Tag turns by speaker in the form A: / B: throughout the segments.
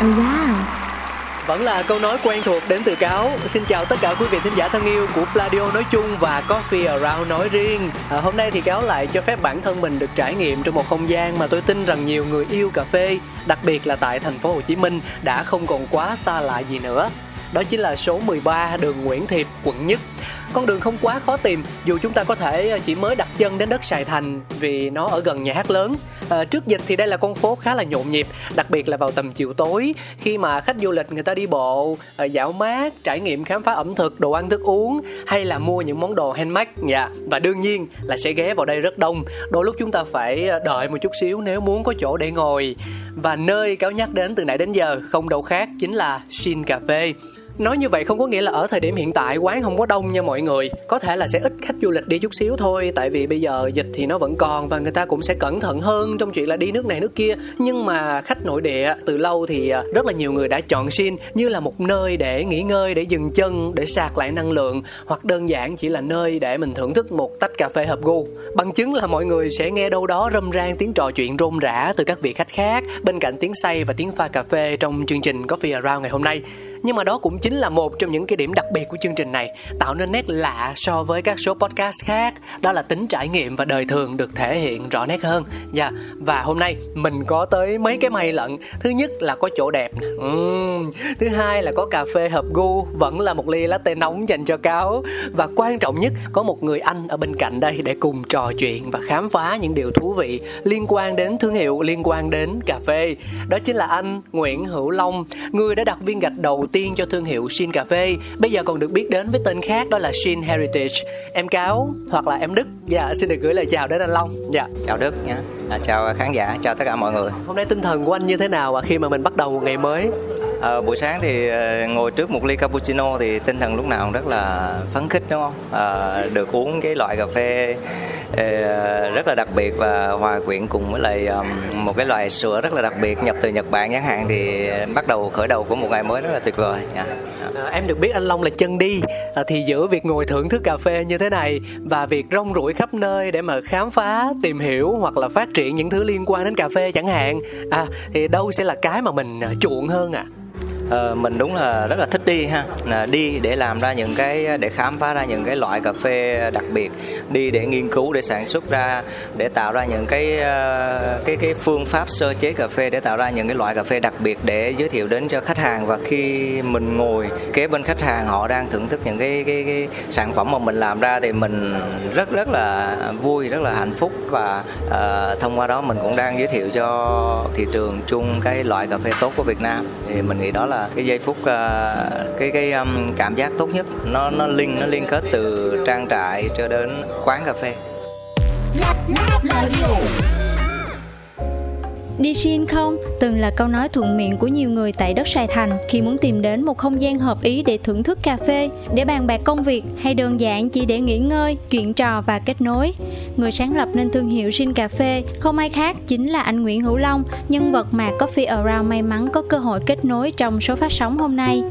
A: Oh, around
B: Vẫn là câu nói quen thuộc đến từ Cáo. Xin chào tất cả quý vị thính giả thân yêu của Pladio nói chung và Coffee Around nói riêng. À, Hôm nay thì Cáo lại cho phép bản thân mình được trải nghiệm trong một không gian mà tôi tin rằng nhiều người yêu cà phê Đặc biệt là tại thành phố Hồ Chí Minh đã không còn quá xa lạ gì nữa. Đó chính là số 13 đường Nguyễn Thiệp, quận Nhất. Con đường không quá khó tìm dù chúng ta có thể ờ, chỉ mới đặt chân đến đất Sài Thành vì nó ở gần nhà hát lớn. À, trước dịch thì đây là con phố khá là nhộn nhịp, đặc biệt là vào tầm chiều tối khi mà khách du lịch người ta đi bộ, à, dạo mát, trải nghiệm khám phá ẩm thực, đồ ăn thức uống hay là mua những món đồ handmade. Dạ, và đương nhiên là sẽ ghé vào đây rất đông. Đôi lúc chúng ta phải đợi một chút xíu nếu muốn có chỗ để ngồi. Và nơi cáo nhắc đến từ nãy đến giờ không đâu khác chính là Shin Cà Phê. Nói như vậy không có nghĩa là ở thời điểm hiện tại quán không có đông nha mọi người. Có thể là sẽ ít khách du lịch đi chút xíu thôi Tại vì bây giờ dịch thì nó vẫn còn Và người ta cũng sẽ cẩn thận hơn trong chuyện là đi nước này nước kia. Nhưng mà khách nội địa từ lâu thì à, rất là nhiều người đã chọn Shin Như là một nơi để nghỉ ngơi, để dừng chân, để sạc lại năng lượng Hoặc đơn giản chỉ là nơi để mình thưởng thức một tách cà phê hợp gu. Bằng chứng là mọi người sẽ nghe đâu đó râm ran tiếng trò chuyện rôm rã từ các vị khách khác Bên cạnh tiếng say và tiếng pha cà phê trong chương trình Coffee Around ngày hôm nay nhưng mà đó cũng chính là một trong những cái điểm đặc biệt của chương trình này, tạo nên nét lạ so với các số podcast khác đó là tính trải nghiệm và đời thường được thể hiện rõ nét hơn và yeah. và hôm nay mình có tới mấy cái may lận thứ nhất là có chỗ đẹp nè uhm. thứ hai là có cà phê hợp gu, vẫn là một ly latte nóng dành cho cáo và quan trọng nhất, có một người anh ở bên cạnh đây để cùng trò chuyện và khám phá những điều thú vị liên quan đến thương hiệu, liên quan đến cà phê đó chính là anh Nguyễn Hữu Long, người đã đặt viên gạch đầu tiên cho thương hiệu Shin Cà Phê. Bây giờ còn được biết đến với tên khác đó là Shin Heritage. Em Cáo hoặc là em Đức. Dạ xin được gửi lời chào đến anh Long. Dạ.
C: Chào Đức nha à, Chào khán giả, chào tất cả mọi người.
B: Hôm nay tinh thần của anh như thế nào khi mà mình bắt đầu một ngày mới?
C: À, buổi sáng thì ngồi trước một ly cappuccino thì tinh thần lúc nào cũng rất là phấn khích đúng không? À, được uống cái loại cà phê Ờ, rất là đặc biệt và hòa quyện cùng với lại ờ, một cái loại sữa rất là đặc biệt nhập từ Nhật Bản chẳng hạn thì bắt đầu khởi đầu của một ngày mới rất là tuyệt vời. Yeah.
B: À, em được biết anh Long là chân đi à, thì giữa việc ngồi thưởng thức cà phê như thế này và việc rong ruổi khắp nơi để mà khám phá tìm hiểu hoặc là phát triển những thứ liên quan đến cà phê chẳng hạn à thì đâu sẽ là cái mà mình chuộng hơn à
C: Ờ, mình đúng là rất là thích đi ha. À, đi để làm ra những cái để khám phá ra những cái loại cà phê đặc biệt. Đi để nghiên cứu để sản xuất ra để tạo ra những cái ờ, cái cái phương pháp sơ chế cà phê để tạo ra những cái loại cà phê đặc biệt để giới thiệu đến cho khách hàng. Và khi mình ngồi kế bên khách hàng họ đang thưởng thức những cái cái, cái sản phẩm mà mình làm ra thì mình rất rất là vui rất là hạnh phúc. Và uh, thông qua đó mình cũng đang giới thiệu cho thị trường chung cái loại cà phê tốt của Việt Nam. Thì mình nghĩ đó là cái giây phút uh, cái cái um, cảm giác tốt nhất. Nó nó liên nó liên kết từ trang trại cho đến quán cà phê.
D: Đi xin không từng là câu nói thuận miệng của nhiều người tại đất Sài Thành khi muốn tìm đến một không gian hợp ý để thưởng thức cà phê, để bàn bạc công việc hay đơn giản chỉ để nghỉ ngơi, chuyện trò và kết nối. Người sáng lập nên thương hiệu xin Cà Phê không ai khác chính là anh Nguyễn Hữu Long, nhân vật mà Coffee Around may mắn có cơ hội kết nối trong số phát sóng hôm nay.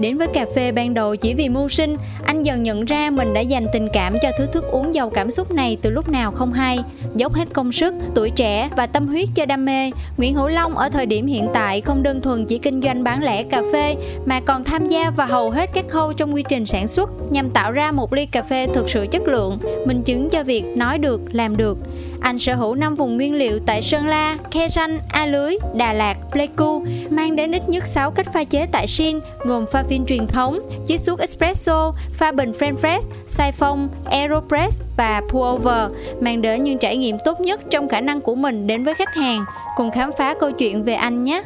D: Đến với cà phê ban đầu chỉ vì mưu sinh, anh dần nhận ra mình đã dành tình cảm cho thứ thức uống giàu cảm xúc này từ lúc nào không hay, dốc hết công sức, tuổi trẻ và tâm huyết cho đam mê. Nguyễn Hữu Long ở thời điểm hiện tại không đơn thuần chỉ kinh doanh bán lẻ cà phê mà còn tham gia vào hầu hết các khâu trong quy trình sản xuất nhằm tạo ra một ly cà phê thực sự chất lượng, minh chứng cho việc nói được, làm được. Anh sở hữu 5 vùng nguyên liệu tại Sơn La, Khe Sanh, A Lưới, Đà Lạt, Pleiku, mang đến ít nhất 6 cách pha chế tại Shin, gồm pha phin truyền thống, chiết xuất espresso, pha bình French press, siphon, aeropress và pour over, mang đến những trải nghiệm tốt nhất trong khả năng của mình đến với khách hàng. Cùng khám phá câu chuyện về anh nhé!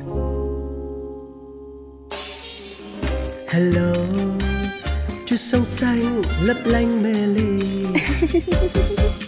E: Hello, chút sông xanh lấp lánh mê ly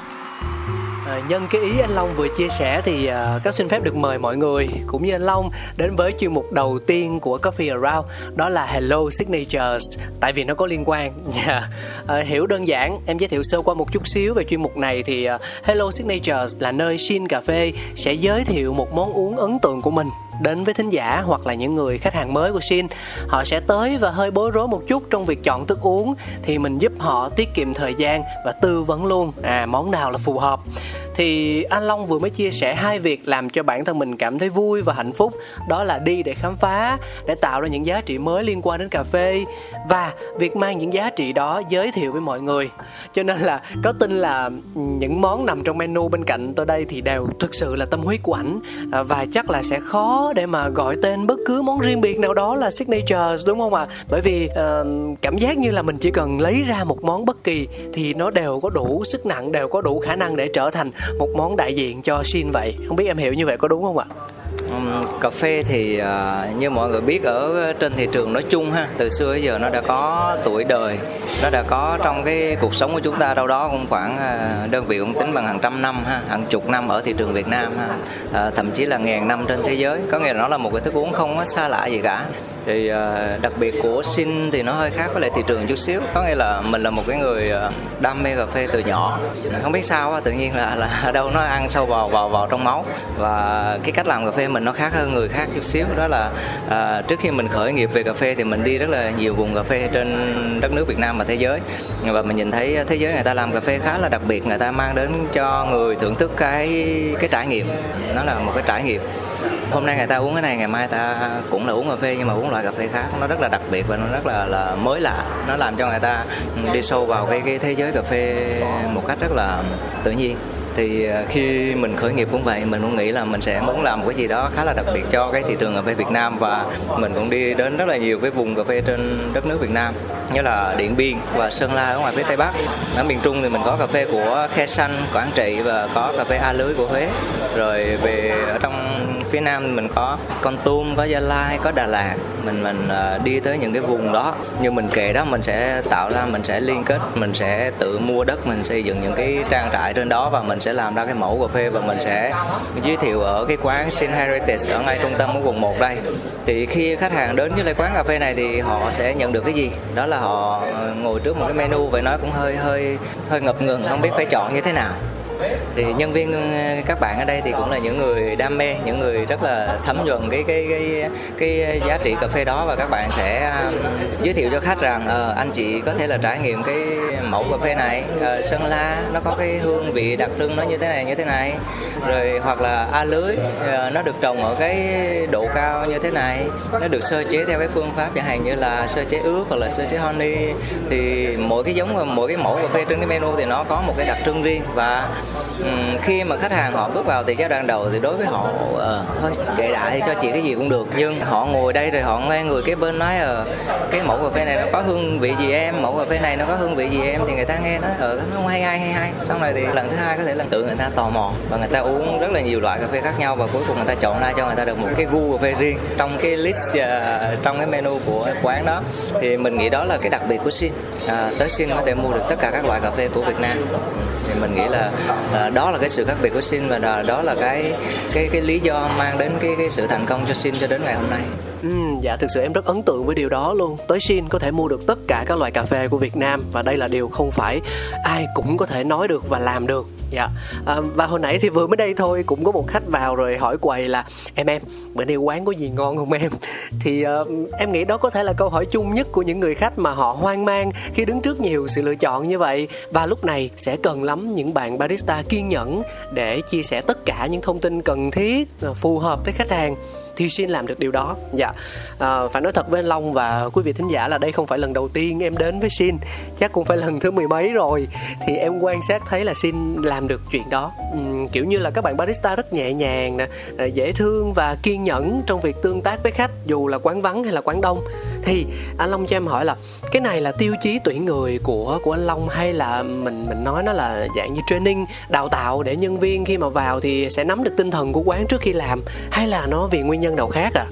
B: À, nhân cái ý anh Long vừa chia sẻ thì ờ, à, các xin phép được mời mọi người cũng như anh Long đến với chuyên mục đầu tiên của Coffee Around đó là Hello Signatures tại vì nó có liên quan. Yeah. À, dạ. ờ, hiểu đơn giản em giới thiệu sơ qua một chút xíu về chuyên mục này thì à, Hello Signatures là nơi Shin Cà phê sẽ giới thiệu một món uống ấn tượng của mình đến với thính giả hoặc là những người khách hàng mới của Shin. Họ sẽ tới và hơi bối rối một chút trong việc chọn thức uống, thì mình giúp họ tiết kiệm thời gian và tư vấn luôn. À món nào là phù hợp? Thì anh Long vừa mới chia sẻ hai việc làm cho bản thân mình cảm thấy vui và hạnh phúc. Đó là đi để khám phá để tạo ra những giá trị mới liên quan đến cà phê và việc mang những giá trị đó giới thiệu với mọi người. Cho nên là có tin là ừ, những món nằm trong menu bên cạnh tôi đây thì đều thực sự là tâm huyết của ảnh. À, và chắc là sẽ khó để mà gọi tên bất cứ món riêng biệt nào đó là signature đúng không ạ? À? bởi vì uh, cảm giác như là mình chỉ cần lấy ra một món bất kỳ thì nó đều có đủ sức nặng đều có đủ khả năng để trở thành một món đại diện cho Shin vậy? Không biết em hiểu như vậy có đúng không ạ?
C: Cà phê thì uh, như mọi người biết ở trên thị trường nói chung ha từ xưa đến giờ nó đã có tuổi đời nó đã có trong cái cuộc sống của chúng ta đâu đó cũng khoảng uh, đơn vị cũng tính bằng hàng trăm năm ha hàng chục năm ở thị trường Việt Nam ha. Uh, thậm chí là ngàn năm trên thế giới có nghĩa là nó là một cái thức uống không có xa lạ gì cả thì uh, đặc biệt của Sin thì nó hơi khác với lại thị trường chút xíu. Có nghĩa là mình là một cái người à, đam mê cà phê từ nhỏ. Không biết sao tự nhiên là là đâu nó ăn sâu vào vào vào trong máu. Và cái cách làm cà phê mình nó khác hơn người khác chút xíu. Đó là uh, trước khi mình khởi nghiệp về cà phê thì mình đi rất là nhiều vùng cà phê trên đất nước Việt Nam và thế giới. Và mình nhìn thấy thế giới người ta làm cà phê khá là đặc biệt. Người ta mang đến cho người thưởng thức cái cái trải nghiệm. Nó là một cái trải nghiệm. Hôm nay người ta uống cái này ngày mai ta cũng là uống cà phê nhưng mà uống loại cà phê khác. Nó rất là đặc biệt và nó rất là là mới lạ. Nó làm cho người ta đi sâu vào cái cái thế giới cà phê một cách rất là tự nhiên. Thì à, khi mình khởi nghiệp cũng vậy mình cũng nghĩ là mình sẽ muốn làm một cái gì đó khá là đặc biệt cho cái thị trường cà phê Việt Nam và mình cũng đi đến rất là nhiều cái vùng cà phê trên đất nước Việt Nam như là Điện Biên và Sơn La ở ngoài phía Tây Bắc. Ở miền Trung thì mình có cà phê của Khe Sanh, Quảng Trị và có cà phê A Lưới của Huế. Rồi về ở trong phía Nam mình có Con Tum, có Gia Lai, có Đà Lạt. Mình mình ờ, đi tới những cái vùng đó. Như mình kể đó mình sẽ tạo ra mình sẽ liên kết mình sẽ tự mua đất mình xây dựng những cái trang trại trên đó và mình sẽ làm ra cái mẫu cà phê và mình sẽ giới thiệu ở cái quán Sin Heritage ở ngay trung tâm của quận 1 đây. Thì khi khách hàng đến với lại quán cà phê này thì họ sẽ nhận được cái gì? Đó là họ ờ, ngồi trước một cái menu vậy nói cũng hơi hơi hơi ngập ngừng không biết phải chọn như thế nào thì nhân viên ờ, các bạn ở đây thì cũng là những người đam mê những người rất là thấm nhuần cái cái cái cái giá trị cà phê đó. Và các bạn sẽ giới thiệu cho khách rằng uh, anh chị có thể là trải nghiệm cái mẫu cà phê này. Uh, sơn la nó có cái hương vị đặc trưng nó như thế này như thế này. Rồi hoặc là a lưới uh, nó được trồng ở cái độ cao như thế này. Nó được sơ chế theo cái phương pháp chẳng hạn như là sơ chế ướp hoặc là sơ chế honey. Thì mỗi cái giống mỗi cái mẫu cà phê trên cái menu thì nó có một cái đặc trưng riêng. Và um, khi mà khách hàng họ bước vào thì giai đoạn đầu thì đối với họ uh, thôi kệ đại thì cho chị cái gì cũng được. Nhưng họ ngồi đây rồi họ nghe người kế bên nói ờ cái mẫu cà phê này nó có hương vị gì em? Mẫu cà phê này nó có hương vị gì em em thì người ta nghe nó ở nó không hay hay hay hay xong rồi thì lần thứ hai có thể lần tự người ta tò mò và người ta uống rất là nhiều loại cà phê khác nhau và cuối cùng người ta chọn ra cho người ta được một cái gu cà phê riêng. Trong cái list uh, trong cái menu của quán đó thì mình nghĩ đó là cái đặc biệt của Sin à, tới Sin có thể mua được tất cả các loại cà phê của Việt Nam. Thì mình nghĩ là à, đó là cái sự khác biệt của Sin và đó, đó là cái cái cái lý do mang đến cái cái sự thành công cho Sin cho đến ngày hôm nay.
B: Ừ, dạ thực sự em rất ấn tượng với điều đó luôn. Tới Shin có thể mua được tất cả các loại cà phê của Việt Nam và đây là điều không phải ai cũng có thể nói được và làm được. Dạ. À, và hồi nãy thì vừa mới đây thôi cũng có một khách vào rồi hỏi quầy là em em bữa nay quán có gì ngon không em? Thì uh, em nghĩ đó có thể là câu hỏi chung nhất của những người khách mà họ hoang mang khi đứng trước nhiều sự lựa chọn như vậy và lúc này sẽ cần lắm những bạn barista kiên nhẫn để chia sẻ tất cả những thông tin cần thiết ờ, phù hợp với khách hàng thì xin làm được điều đó. Dạ. À, phải nói thật với anh long và quý vị thính giả là đây không phải lần đầu tiên em đến với xin. Chắc cũng phải lần thứ mười mấy rồi. Thì em quan sát thấy là xin làm được chuyện đó. Uhm, kiểu như là các bạn barista rất nhẹ nhàng nè à, dễ thương và kiên nhẫn trong việc tương tác với khách dù là quán vắng hay là quán đông. Thì anh long cho em hỏi là cái này là tiêu chí tuyển người của của anh long hay là mình mình nói nó là dạng như training đào tạo để nhân viên khi mà vào thì sẽ nắm được tinh thần của quán trước khi làm? Hay là nó vì nguyên nhân nào khác à?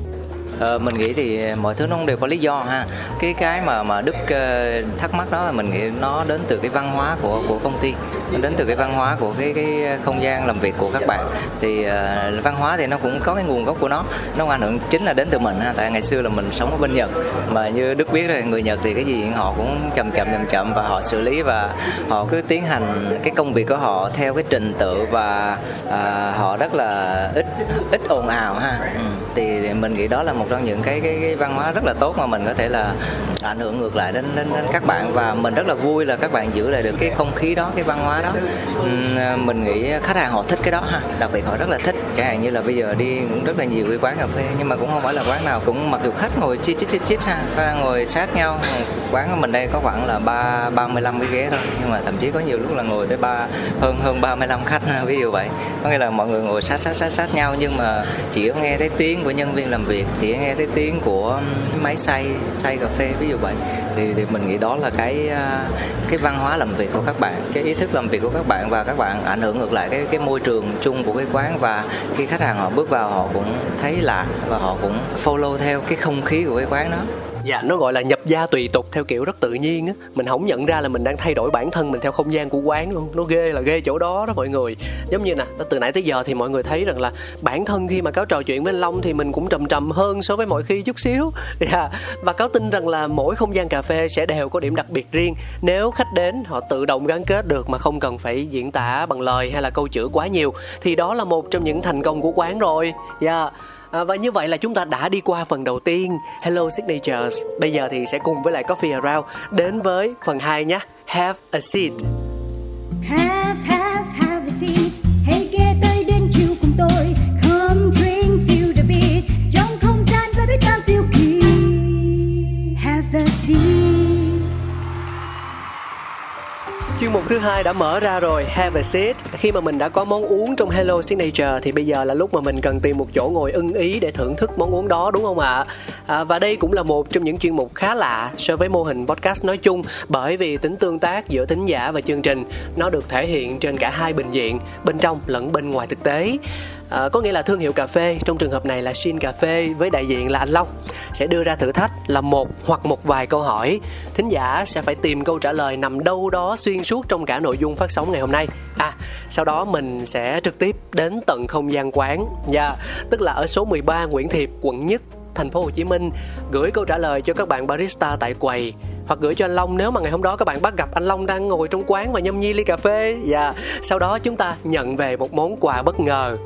C: Ờ, mình nghĩ thì mọi thứ nó đều có lý do ha. Cái cái mà mà đức uh, thắc mắc đó là mình nghĩ nó đến từ cái văn hóa của của công ty nó đến từ cái văn hóa của cái cái không gian làm việc của các bạn. Thì uh, văn hóa thì nó cũng có cái nguồn gốc của nó nó ảnh hưởng chính là đến từ mình ha. Tại ngày xưa là mình sống ở bên nhật mà như đức biết rồi người nhật thì cái gì họ cũng chậm chậm chậm chậm và họ xử lý và họ cứ tiến hành cái công việc của họ theo cái trình tự và uh, họ rất là ít ít ồn ào ha. Ừ. thì mình nghĩ đó là một trong những cái, cái cái văn hóa rất là tốt mà mình có thể là ảnh hưởng ngược lại đến, đến đến các bạn. Và mình rất là vui là các bạn giữ lại được cái không khí đó cái văn hóa đó. À, mình nghĩ khách hàng họ thích cái đó ha. Đặc biệt họ rất là thích. Chẳng hạn như là bây giờ đi cũng rất là nhiều cái quán cà phê nhưng mà cũng không phải là quán nào. Cũng mặc dù khách ngồi chít chít chít chít ha. Ngồi sát nhau quán của mình đây có khoảng là ba ba mươi lăm cái ghế thôi. Nhưng mà thậm chí có nhiều lúc là ngồi tới ba, hơn hơn 35 khách, ví dụ vậy. Có nghĩa là mọi người ngồi sát sát sát sát nhau, nhưng mà chỉ có nghe thấy tiếng của nhân viên làm việc, chỉ nghe thấy tiếng của um, máy xay xay cà phê, ví dụ vậy. Thì thì mình nghĩ đó là cái à, cái văn hóa làm việc của các bạn, cái ý thức làm việc của các bạn, và các bạn ảnh hưởng ngược lại cái cái môi trường chung của cái quán. Và khi khách hàng họ bước vào, họ cũng thấy lạ, và họ cũng follow theo cái không khí của cái quán đó
B: dạ. Nó gọi là nhập gia tùy tục theo kiểu rất tự nhiên á. Mình không nhận ra là mình đang thay đổi bản thân mình theo không gian của quán luôn. Nó ghê là ghê chỗ đó đó mọi người. Giống như nè từ nãy tới giờ thì mọi người thấy rằng là bản thân khi mà cáo trò chuyện với anh long thì mình cũng trầm trầm hơn so với mọi khi chút xíu. Yeah. Dạ. và cáo tin rằng là mỗi không gian cà phê sẽ đều có điểm đặc biệt riêng. Nếu khách đến, họ tự động gắn kết được mà không cần phải diễn tả bằng lời hay là câu chữ quá nhiều, thì đó là một trong những thành công của quán rồi. Dạ. yeah À, và như vậy là chúng ta đã đi qua phần đầu tiên Hello Signatures. Bây giờ thì sẽ cùng với lại Coffee Around đến với phần 2 nhé. Have a seat.
A: Have, have, have a seat. Hãy ghé tới đến chiều cùng tôi. Come drink, feel the beat. Trong không gian với biết bao diệu kỳ. Have a seat.
B: Chuyên mục thứ hai đã mở ra rồi, Have a seat. Khi mà mình đã có món uống trong Hello Signature thì bây giờ là lúc mà mình cần tìm một chỗ ngồi ưng ý để thưởng thức món uống đó đúng không ạ? À, và đây cũng là một trong những chuyên mục khá lạ so với mô hình podcast nói chung bởi vì tính tương tác giữa thính giả và chương trình nó được thể hiện trên cả hai bình diện, bên trong lẫn bên ngoài thực tế à, có nghĩa là thương hiệu cà phê. Trong trường hợp này là Shin Cà phê với đại diện là anh Long. Sẽ đưa ra thử thách là một hoặc một vài câu hỏi. Thính giả sẽ phải tìm câu trả lời nằm đâu đó xuyên suốt trong cả nội dung phát sóng ngày hôm nay. À sau đó mình sẽ trực tiếp đến tận không gian quán. Và yeah, tức là ở số 13 Nguyễn Thiệp quận Nhất thành phố Hồ Chí Minh. Gửi câu trả lời cho các bạn barista tại quầy. Hoặc gửi cho anh Long nếu mà ngày hôm đó các bạn bắt gặp anh Long đang ngồi trong quán và nhâm nhi ly cà phê. Và yeah. sau đó chúng ta nhận về một món quà bất ngờ.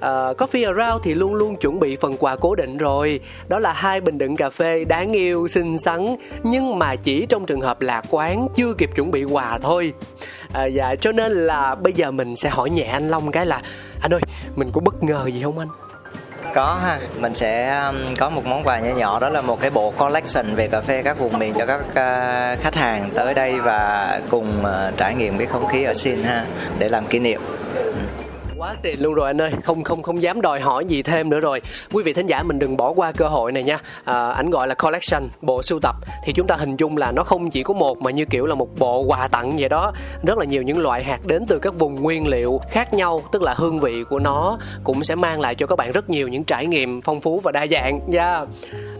B: Ờ, uh, Coffee Around thì luôn luôn chuẩn bị phần quà cố định rồi. Đó là hai bình đựng cà phê đáng yêu xinh xắn nhưng mà chỉ trong trường hợp là quán chưa kịp chuẩn bị quà thôi. À, dạ cho nên là bây giờ mình sẽ hỏi nhẹ anh Long cái là anh ơi mình có bất ngờ gì không anh?
C: Có ha mình sẽ um, có một món quà nhỏ nhỏ đó là một cái bộ collection về cà phê các vùng miền cho các uh, khách hàng tới đây và cùng uh, trải nghiệm cái không khí ở Sin ha để làm kỷ niệm
B: quá xịn luôn rồi anh ơi. Không không không dám đòi hỏi gì thêm nữa rồi. Quý vị thính giả mình đừng bỏ qua cơ hội này nha. À, ảnh gọi là collection bộ sưu tập. Thì chúng ta hình dung là nó không chỉ có một mà như kiểu là một bộ quà tặng vậy đó. Rất là nhiều những loại hạt đến từ các vùng nguyên liệu khác nhau tức là hương vị của nó cũng sẽ mang lại cho các bạn rất nhiều những trải nghiệm phong phú và đa dạng nha. yeah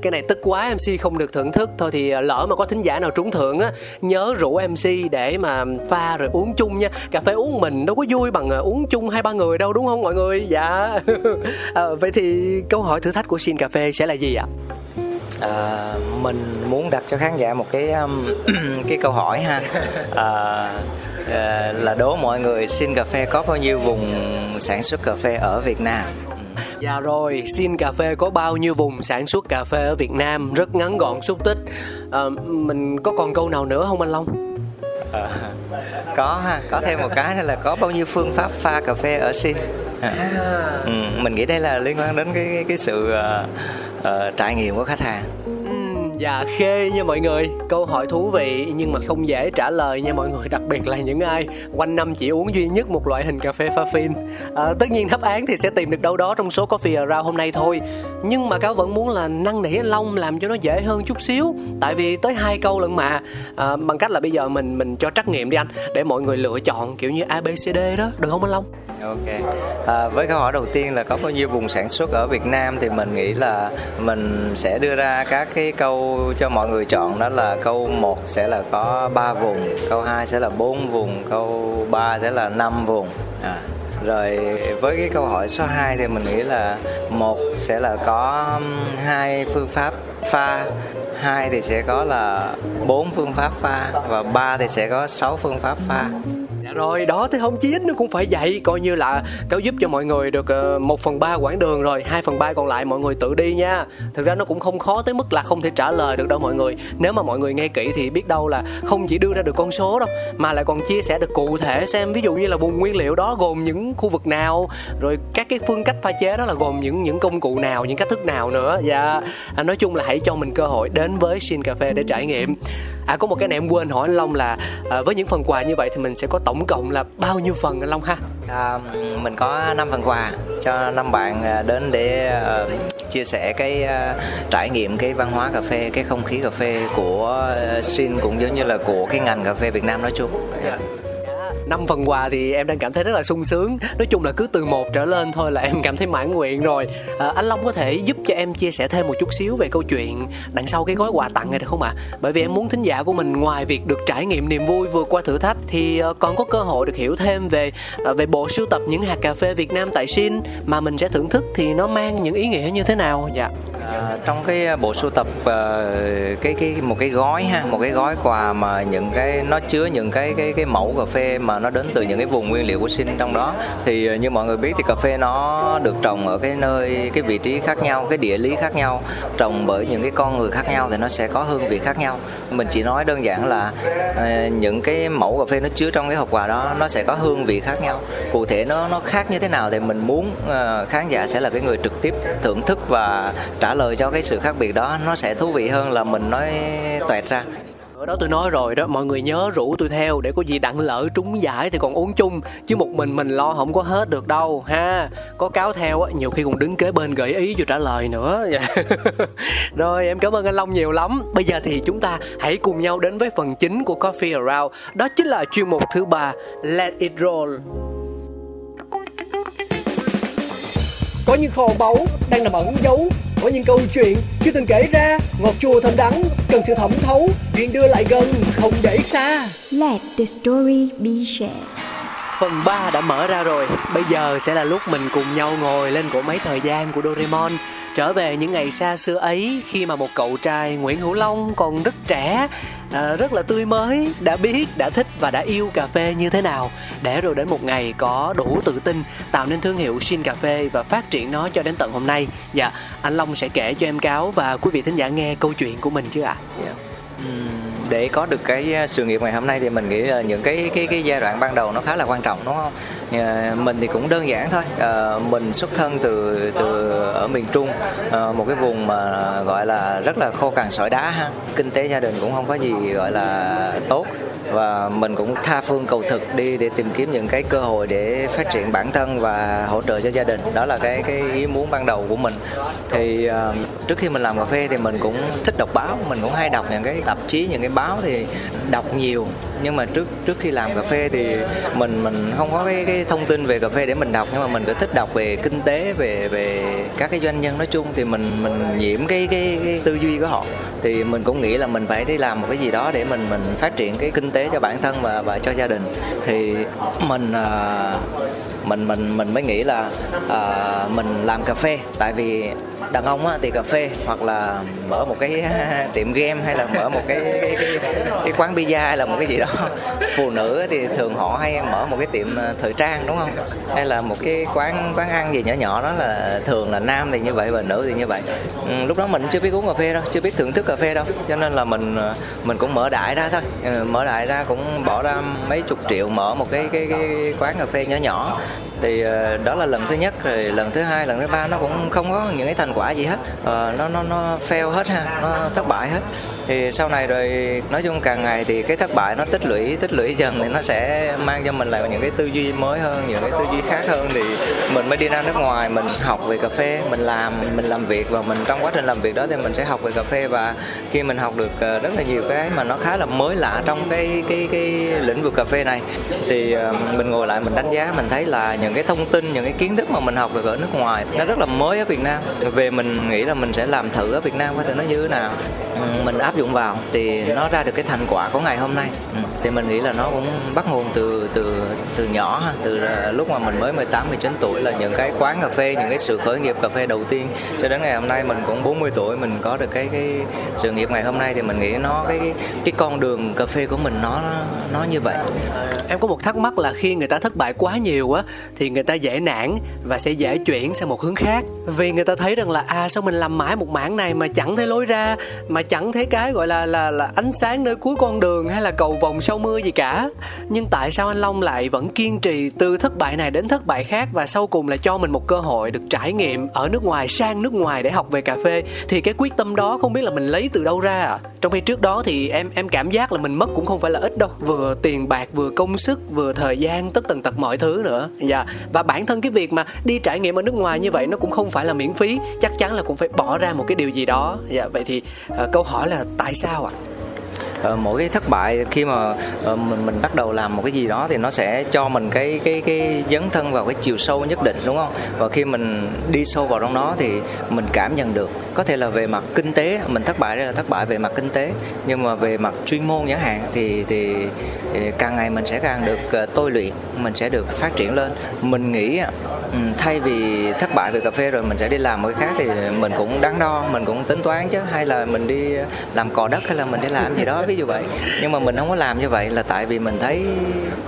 B: cái này tức quá mc không được thưởng thức. Thôi thì à, lỡ mà có thính giả nào trúng thưởng á nhớ rủ mc để mà pha rồi uống chung nha. Cà phê uống mình đâu có vui bằng à, uống chung hai ba người đâu đúng không mọi người? Dạ. À, vậy thì câu hỏi thử thách của xin cà phê sẽ là gì ạ?
C: À, mình muốn đặt cho khán giả một cái um, cái câu hỏi ha. À, à, là đố mọi người xin cà phê có bao nhiêu vùng sản xuất cà phê ở Việt Nam?
B: Dạ rồi, xin cà phê có bao nhiêu vùng sản xuất cà phê ở Việt Nam rất ngắn gọn xúc tích. À, mình có còn câu nào nữa không anh Long?
C: À, có ha, có thêm một cái nữa là có bao nhiêu phương pháp pha cà phê ở Sin. À. Ừ, mình nghĩ đây là liên quan đến cái cái, cái sự uh, uh, trải nghiệm của khách hàng
B: Dạ khê nha mọi người. Câu hỏi thú vị nhưng mà không dễ trả lời nha mọi người Đặc biệt là những ai quanh năm chỉ uống duy nhất một loại hình cà phê pha phin. À, Tất nhiên đáp án thì sẽ tìm được đâu đó trong số Coffee Around hôm nay thôi. Nhưng mà Cáo vẫn muốn là năn nỉ anh Long làm cho nó dễ hơn chút xíu. Tại vì tới hai câu lận mà. À, Bằng cách là bây giờ mình mình cho trắc nghiệm đi anh Để mọi người lựa chọn kiểu như ABCD đó. Được không anh Long?
C: Ok. À, với câu hỏi đầu tiên là có bao nhiêu vùng sản xuất ở Việt Nam thì mình nghĩ là mình sẽ đưa ra các cái câu cho mọi người chọn đó là câu 1 sẽ là có 3 vùng, câu 2 sẽ là 4 vùng, câu 3 sẽ là 5 vùng. À, rồi với cái câu hỏi số 2 thì mình nghĩ là một sẽ là có hai phương pháp pha hai thì sẽ có là bốn phương pháp pha và ba thì sẽ có 6 phương pháp pha
B: dạ rồi đó thế không chí nó cũng phải vậy coi như là cáo giúp cho mọi người được ờ, một phần ba quãng đường rồi hai phần ba còn lại mọi người tự đi nha. Thực ra nó cũng không khó tới mức là không thể trả lời được đâu mọi người. Nếu mà mọi người nghe kỹ thì biết đâu là không chỉ đưa ra được con số đâu mà lại còn chia sẻ được cụ thể xem ví dụ như là vùng nguyên liệu đó gồm những khu vực nào rồi các cái phương cách pha chế đó là gồm những những công cụ nào những cách thức nào nữa. Dạ à, nói chung là hãy cho mình cơ hội đến với Shin Cà Phê để trải nghiệm à có một cái này em quên hỏi anh Long là à, với những phần quà như vậy thì mình sẽ có tổng cộng là bao nhiêu phần anh Long ha
C: à, mình có 5 phần quà cho năm bạn à, đến để uh, chia sẻ cái uh, trải nghiệm cái văn hóa cà phê cái không khí cà phê của uh, Sin cũng giống như là của cái ngành cà phê Việt Nam nói chung yeah.
B: Năm phần quà thì em đang cảm thấy rất là sung sướng. Nói chung là cứ từ một trở lên thôi là em cảm thấy mãn nguyện rồi. À, anh long có thể giúp cho em chia sẻ thêm một chút xíu về câu chuyện đằng sau cái gói quà tặng này được không ạ? À? bởi vì em muốn thính giả của mình ngoài việc được trải nghiệm niềm vui vượt qua thử thách thì ờ, còn có cơ hội được hiểu thêm về ờ, về bộ sưu tập những hạt cà phê Việt Nam tại Sin mà mình sẽ thưởng thức thì nó mang những ý nghĩa như thế nào? Dạ.
C: À, trong cái ờ, bộ sưu tập uh, cái cái một cái gói ha một cái gói quà mà những cái nó chứa những cái cái cái mẫu cà phê mà nó đến từ những cái vùng nguyên liệu của sinh trong đó thì như mọi người biết thì cà phê nó được trồng ở cái nơi cái vị trí khác nhau cái địa lý khác nhau trồng bởi những cái con người khác nhau thì nó sẽ có hương vị khác nhau. Mình chỉ nói đơn giản là uh, những cái mẫu cà phê nó chứa trong cái hộp quà đó nó sẽ có hương vị khác nhau. Cụ thể nó nó khác như thế nào thì mình muốn uh, khán giả sẽ là cái người trực tiếp thưởng thức và trả lời cho cái sự khác biệt đó, nó sẽ thú vị hơn là mình nói toẹt ra.
B: Ở đó tôi nói rồi đó, mọi người nhớ rủ tôi theo để có gì đặng lỡ trúng giải thì còn uống chung, chứ một mình mình lo không có hết được đâu, ha. Có cáo theo á, nhiều khi còn đứng kế bên gợi ý cho trả lời nữa. Dạ. Rồi, em cảm ơn anh long nhiều lắm. Bây giờ thì chúng ta hãy cùng nhau đến với phần chính của coffee around. Đó chính là chuyên mục thứ ba, let it roll. Có những kho báu đang nằm ẩn giấu có những câu chuyện chưa từng kể ra ngọt chua thơm đắng cần sự thẩm thấu chuyện đưa lại gần không để xa.
A: Let the story be shared.
B: Phần 3 đã mở ra rồi. Bây giờ sẽ là lúc mình cùng nhau ngồi lên cỗ máy thời gian của Doraemon Trở về những ngày xa xưa ấy Khi mà một cậu trai Nguyễn Hữu Long còn rất trẻ à, Rất là tươi mới Đã biết, đã thích và đã yêu cà phê như thế nào Để rồi đến một ngày có đủ tự tin Tạo nên thương hiệu Shin Cà Phê Và phát triển nó cho đến tận hôm nay Dạ, anh Long sẽ kể cho em Cáo Và quý vị thính giả nghe câu chuyện của mình chứ ạ à? yeah.
C: uhm để có được cái à, sự nghiệp ngày hôm nay thì mình nghĩ là những cái cái cái giai đoạn ban đầu nó khá là quan trọng đúng không? Mình thì cũng đơn giản thôi. À, mình xuất thân từ từ ở miền Trung, à, một cái vùng mà gọi là rất là khô cằn sỏi đá ha. Kinh tế gia đình cũng không có gì gọi là tốt và mình cũng tha phương cầu thực đi để tìm kiếm những cái cơ hội để phát triển bản thân và hỗ trợ cho gia đình đó là cái cái ý muốn ban đầu của mình thì uh, trước khi mình làm cà phê thì mình cũng thích đọc báo mình cũng hay đọc những cái tạp chí những cái báo thì đọc nhiều nhưng mà trước trước khi làm cà phê thì mình mình không có cái cái thông tin về cà phê để mình đọc. Nhưng mà mình cứ thích đọc về kinh tế về về các cái doanh nhân nói chung. Thì mình mình nhiễm cái cái, cái tư duy của họ. Thì mình cũng nghĩ là mình phải đi làm một cái gì đó để mình mình phát triển cái kinh tế cho bản thân và và cho gia đình. Thì mình à, mình mình mình mới nghĩ là uh, mình làm cà phê. Tại vì đàn ông á, thì cà phê hoặc là mở một cái tiệm game hay là mở một cái cái, cái, cái quán pizza hay là một cái gì đó phụ nữ thì thường họ hay mở một cái tiệm ờ, thời trang đúng không? Hay là một cái quán quán ăn gì nhỏ nhỏ đó là thường là nam thì như vậy và nữ thì như vậy. Ừ, lúc đó mình chưa biết uống cà phê đâu chưa biết thưởng thức cà phê đâu. Cho nên là mình ờ, mình cũng mở đại ra thôi. Ừ, mở đại ra cũng bỏ ra mấy chục triệu mở một cái cái, cái quán cà phê nhỏ nhỏ. Thì ờ, đó là lần thứ nhất rồi lần thứ hai lần thứ ba nó cũng không có những cái thành quả gì hết. À, nó nó nó fail hết ha nó thất bại hết thì sau này rồi, nói chung càng ngày thì cái thất bại nó tích lũy tích lũy dần thì nó sẽ mang cho mình lại những cái tư duy mới hơn, những cái tư duy khác hơn. Thì mình mới đi ra nước ngoài, mình học về cà phê, mình làm mình làm việc và mình trong quá trình làm việc đó thì mình sẽ học về cà phê. Và khi mình học được ờ, rất là nhiều cái mà nó khá là mới lạ trong cái cái cái lĩnh vực cà phê này, thì ờ, mình ngồi lại mình đánh giá, mình thấy là những cái thông tin, những cái kiến thức mà mình học được ở nước ngoài nó rất là mới ở Việt Nam. Về mình nghĩ là mình sẽ làm thử ở Việt Nam coi thử nó như thế nào. Mình áp dụng vào thì nó ra được cái thành quả của ngày hôm nay. Ừ, thì mình nghĩ là nó cũng bắt nguồn từ từ từ nhỏ từ à, lúc mà mình mới 18 19 tuổi là những cái quán cà phê những cái sự khởi nghiệp cà phê đầu tiên. Cho đến ngày hôm nay mình cũng 40 tuổi mình có được cái cái sự nghiệp ngày hôm nay thì mình nghĩ nó cái cái con đường cà phê của mình nó nó như vậy.
B: Em có một thắc mắc là khi người ta thất bại quá nhiều á thì người ta dễ nản và sẽ dễ chuyển sang một hướng khác. Vì người ta thấy rằng là à sao mình làm mãi một mảng này mà chẳng thấy lối ra mà chẳng thấy cái gọi là là là ánh sáng nơi cuối con đường hay là cầu vòng sau mưa gì cả. Nhưng tại sao anh Long lại vẫn kiên trì từ thất bại này đến thất bại khác và sau cùng là cho mình một cơ hội được trải nghiệm ở nước ngoài sang nước ngoài để học về cà phê? Thì cái quyết tâm đó không biết là mình lấy từ đâu ra à? Trong khi trước đó thì em em cảm giác là mình mất cũng không phải là ít đâu. Vừa tiền bạc vừa công sức vừa thời gian tất tần tật mọi thứ nữa. Dạ và bản thân cái việc mà đi trải nghiệm ở nước ngoài như vậy nó cũng không phải là miễn phí. Chắc chắn là cũng phải bỏ ra một cái điều gì đó. Dạ vậy thì uh, câu hỏi là 大虾王
C: Ờ, mỗi cái thất bại khi mà ờ, mình mình bắt đầu làm một cái gì đó thì nó sẽ cho mình cái cái cái dấn thân vào cái chiều sâu nhất định đúng không? Và khi mình đi sâu vào trong đó thì mình cảm nhận được. Có thể là về mặt kinh tế mình thất bại đây là thất bại về mặt kinh tế nhưng mà về mặt chuyên môn chẳng hạn thì thì, càng ngày mình sẽ càng được ờ, tôi luyện mình sẽ được phát triển lên. Mình nghĩ ừ, thay vì thất bại về cà phê rồi mình sẽ đi làm một cái khác thì mình cũng đắn đo mình cũng tính toán chứ. Hay là mình đi làm cò đất hay là mình đi làm gì đó, ví dụ vậy. Nhưng mà mình không có làm như vậy là tại vì mình thấy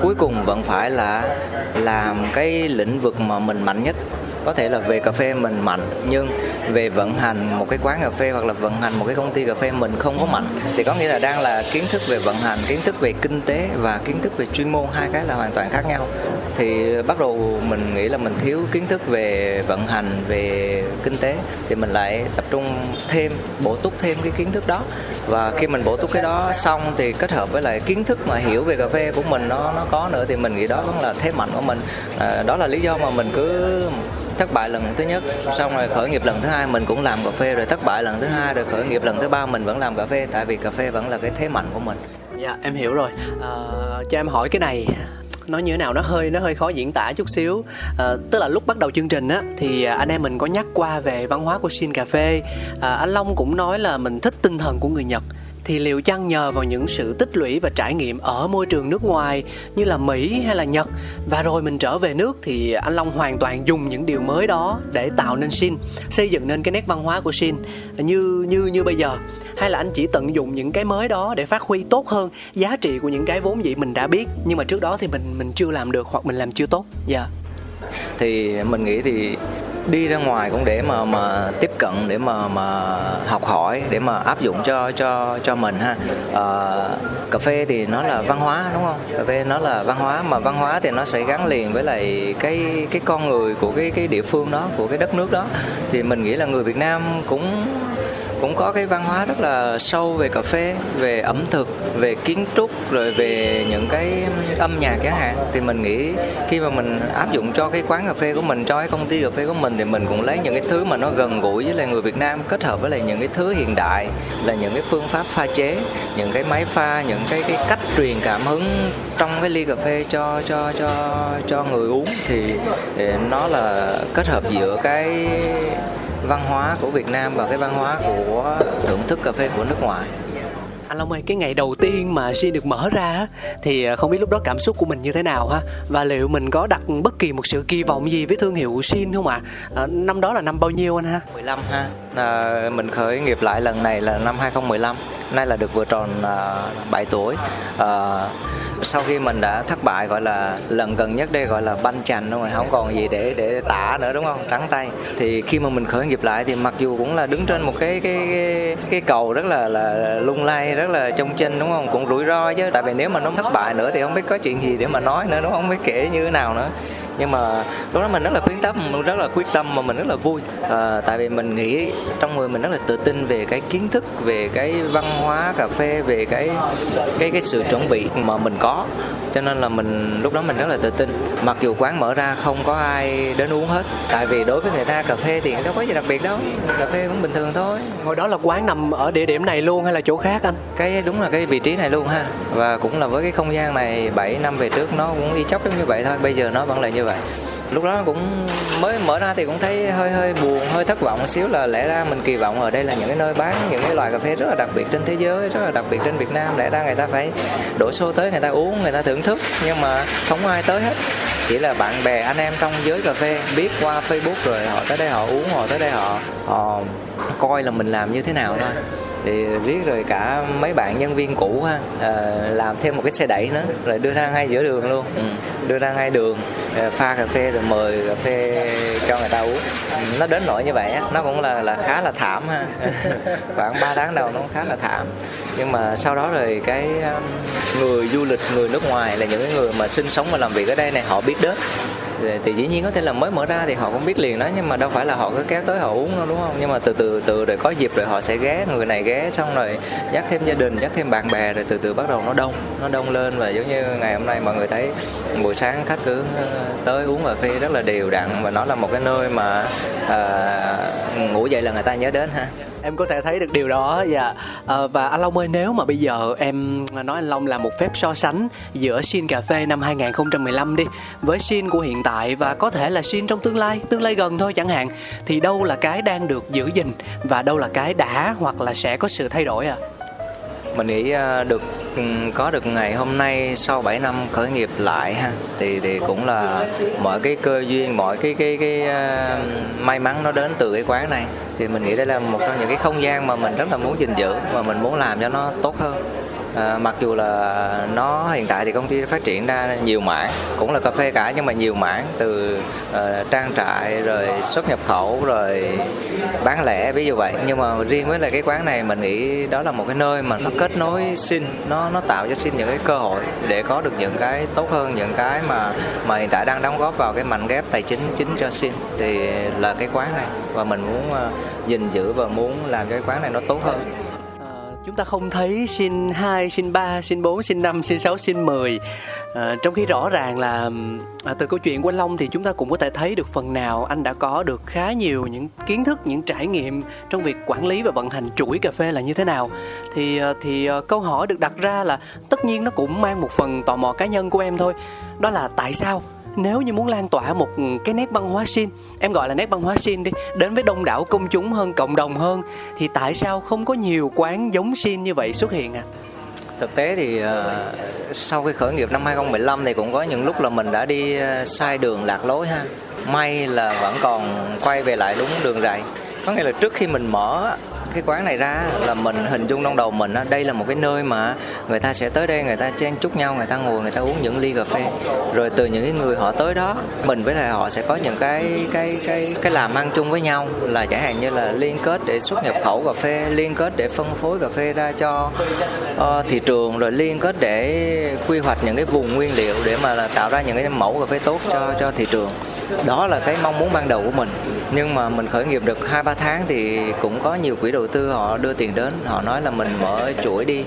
C: cuối cùng vẫn phải là làm cái lĩnh vực mà mình mạnh nhất. Có thể là về cà phê mình mạnh, nhưng về vận hành một cái quán cà phê hoặc là vận hành một cái công ty cà phê mình không có mạnh. Thì có nghĩa là đang là kiến thức về vận hành, kiến thức về kinh tế và kiến thức về chuyên môn hai cái là hoàn toàn khác nhau thì bắt đầu mình nghĩ là mình thiếu kiến thức về vận hành về kinh tế thì mình lại tập trung thêm bổ túc thêm cái kiến thức đó. Và khi mình bổ túc cái đó xong thì kết hợp với lại kiến thức mà hiểu về cà phê của mình nó nó có nữa thì mình nghĩ đó vẫn là thế mạnh của mình. À, đó là lý do mà mình cứ thất bại lần thứ nhất xong rồi khởi nghiệp lần thứ hai mình cũng làm cà phê rồi thất bại lần thứ hai rồi khởi nghiệp lần thứ ba mình vẫn làm cà phê tại vì cà phê vẫn là cái thế mạnh của mình.
B: Dạ em hiểu rồi. À, cho em hỏi cái này nó như thế nào nó hơi nó hơi khó diễn tả chút xíu. À, tức là lúc bắt đầu chương trình á thì à, anh em mình có nhắc qua về văn hóa của Shin Cà Phê. À, anh Long cũng nói là mình thích tinh thần của người Nhật thì liệu chăng nhờ vào những sự tích lũy và trải nghiệm ở môi trường nước ngoài như là Mỹ hay là Nhật? Và rồi mình trở về nước thì anh Long hoàn toàn dùng những điều mới đó để tạo nên Shin, xây dựng nên cái nét văn hóa của Shin như như như bây giờ. Hay là anh chỉ tận dụng những cái mới đó để phát huy tốt hơn giá trị của những cái vốn dĩ mình đã biết nhưng mà trước đó thì mình mình chưa làm được hoặc mình làm chưa tốt? Dạ. Yeah.
C: thì mình nghĩ thì đi ra ngoài cũng để mà mà tiếp cận để mà mà học hỏi để mà áp dụng cho cho cho mình ha. À, cà phê thì nó là văn hóa đúng không? Cà phê nó là văn hóa mà văn hóa thì nó sẽ gắn liền với lại cái cái con người của cái cái địa phương đó của cái đất nước đó. Thì mình nghĩ là người Việt Nam cũng cũng có cái văn hóa rất là sâu về cà phê về ẩm thực về kiến trúc rồi về những cái âm nhạc chẳng hạn. Thì mình nghĩ khi mà mình áp dụng cho cái quán cà phê của mình cho cái công ty cà phê của mình thì mình cũng lấy những cái thứ mà nó gần gũi với lại người Việt Nam kết hợp với lại những cái thứ hiện đại là những cái phương pháp pha chế những cái máy pha những cái cái cách truyền cảm hứng trong cái ly cà phê cho cho cho cho người uống. Thì, thì nó là kết hợp giữa cái văn hóa của Việt Nam và cái văn hóa của thưởng thức cà phê của nước ngoài.
B: Anh Long ơi cái ngày đầu tiên mà Sin được mở ra thì à, không biết lúc đó cảm xúc của mình như thế nào ha? Và liệu mình có đặt bất kỳ một sự kỳ vọng gì với thương hiệu Sin không ạ? À? à, năm đó là năm bao nhiêu anh ha?
C: 15 ha à, mình khởi nghiệp lại lần này là năm 2015 nay là được vừa tròn à, 7 tuổi. À, sau khi mình đã thất bại gọi là lần gần nhất đây gọi là banh chành đúng rồi không còn gì để để tả nữa đúng không? Trắng tay. Thì khi mà mình khởi nghiệp lại thì mặc dù cũng là đứng trên một cái cái cái, cái cầu rất là là lung lay rất là trông chênh đúng không? Cũng rủi ro chứ. Tại vì nếu mà nó thất bại nữa thì không biết có chuyện gì để mà nói nữa đúng không? Biết kể như thế nào nữa. Nhưng mà lúc đó mình rất là khuyến tâm rất là quyết tâm mà mình rất là vui. À, tại vì mình nghĩ trong người mình rất là tự tin về cái kiến thức về cái văn hóa cà phê về cái cái cái sự chuẩn bị mà mình có. Cho nên là mình lúc đó mình rất là tự tin. Mặc dù quán mở ra không có ai đến uống hết tại vì đối với người ta cà phê thì đâu có gì đặc biệt đâu. Cà phê cũng bình thường thôi.
B: Hồi đó là quán nằm ở địa điểm này luôn hay là chỗ khác anh?
C: Cái đúng là cái vị trí này luôn ha. Và cũng là với cái không gian này 7 năm về trước nó cũng y chóc giống như vậy thôi bây giờ nó vẫn là như vậy. Lúc đó cũng mới mở ra thì cũng thấy hơi hơi buồn hơi thất vọng xíu là lẽ ra, mình kỳ vọng ở đây là những cái nơi bán những cái loại cà phê rất là đặc biệt trên thế giới, rất là đặc biệt trên Việt Nam. Lẽ ra người ta phải đổ xô tới, người ta uống, người ta thưởng thức, nhưng mà không ai tới hết. Chỉ là bạn bè, anh em trong giới cà phê biết qua Facebook rồi, họ tới đây họ uống, họ tới đây họ họ coi là mình làm như thế nào thôi thì riết rồi cả mấy bạn nhân viên cũ ha à, làm thêm một cái xe đẩy nữa rồi đưa ra ngay giữa đường luôn. Ừ. đưa ra ngay đường ờ, pha cà phê rồi mời cà phê cho người ta uống. Nó đến nỗi như vậy á nó cũng là là khá là thảm ha. Khoảng 3 tháng đầu nó cũng khá là thảm. Nhưng mà sau đó rồi cái người du lịch người nước ngoài là những người mà sinh sống và làm việc ở đây này họ biết đến thì dĩ nhiên có thể là mới mở ra thì họ cũng biết liền đó nhưng mà đâu phải là họ cứ kéo tới họ uống đâu đúng không? Nhưng mà từ từ từ rồi có dịp rồi họ sẽ ghé người này ghé xong rồi dắt thêm gia đình dắt thêm bạn bè rồi từ từ bắt đầu nó đông nó đông lên và giống như ngày hôm nay mọi người thấy buổi sáng khách cứ ờ, tới uống cà phê rất là đều đặn và nó là một cái nơi mà à, ngủ dậy là người ta nhớ đến ha
B: em có thể thấy được điều đó dạ. À, và anh Long ơi nếu mà bây giờ em nói anh Long là một phép so sánh giữa Shin cà phê năm 2015 đi với Shin của hiện tại và có thể là Shin trong tương lai tương lai gần thôi chẳng hạn thì đâu là cái đang được giữ gìn và đâu là cái đã hoặc là sẽ có sự thay đổi à
C: mình nghĩ ờ, được ừ, có được ngày hôm nay sau 7 năm khởi nghiệp lại ha thì thì cũng là mọi cái cơ duyên mọi cái cái cái, cái uh, may mắn nó đến từ cái quán này. Thì mình nghĩ đây là một trong những cái không gian mà mình rất là muốn gìn giữ và mình muốn làm cho nó tốt hơn à, mặc dù là nó hiện tại thì công ty phát triển ra nhiều mảng cũng là cà phê cả nhưng mà nhiều mảng từ uh, trang trại rồi xuất nhập khẩu rồi bán lẻ ví dụ vậy. Nhưng mà riêng với lại cái quán này mình nghĩ đó là một cái nơi mà nó kết nối xin nó nó tạo cho xin những cái cơ hội để có được những cái tốt hơn những cái mà mà hiện tại đang đóng góp vào cái mảnh ghép tài chính chính cho xin thì là cái quán này. Và mình muốn ờ, gìn giữ và muốn làm cho cái quán này nó tốt hơn
B: chúng ta không thấy sin 2, sin 3, sin 4, sin 5, sin 6, sin 10 à, trong khi rõ ràng là à, từ câu chuyện của anh Long thì chúng ta cũng có thể thấy được phần nào anh đã có được khá nhiều những kiến thức những trải nghiệm trong việc quản lý và vận hành chuỗi cà phê là như thế nào. Thì à, thì à, câu hỏi được đặt ra là tất nhiên nó cũng mang một phần tò mò cá nhân của em thôi. Đó là tại sao? Nếu như muốn lan tỏa một cái nét văn hóa xin em gọi là nét văn hóa xin đi đến với đông đảo công chúng hơn cộng đồng hơn thì tại sao không có nhiều quán giống xin như vậy xuất hiện à
C: thực tế thì uh, sau khi khởi nghiệp năm 2015 thì cũng có những lúc là mình đã đi uh, sai đường lạc lối ha. May là vẫn còn quay về lại đúng đường rày có nghĩa là trước khi mình mở cái quán này ra là mình hình dung trong đầu mình đây là một cái nơi mà người ta sẽ tới đây người ta chen chúc nhau người ta ngồi người ta uống những ly cà phê. Rồi từ những cái người họ tới đó mình với lại họ sẽ có những cái cái cái cái làm ăn chung với nhau. Là chẳng hạn như là liên kết để xuất nhập khẩu cà phê liên kết để phân phối cà phê ra cho uh, thị trường rồi liên kết để quy hoạch những cái vùng nguyên liệu để mà là tạo ra những cái mẫu cà phê tốt cho cho thị trường. Đó là cái mong muốn ban đầu của mình nhưng mà mình khởi nghiệp được hai, ba tháng thì cũng có nhiều quỹ đầu tư họ đưa tiền đến. Họ nói là mình mở chuỗi đi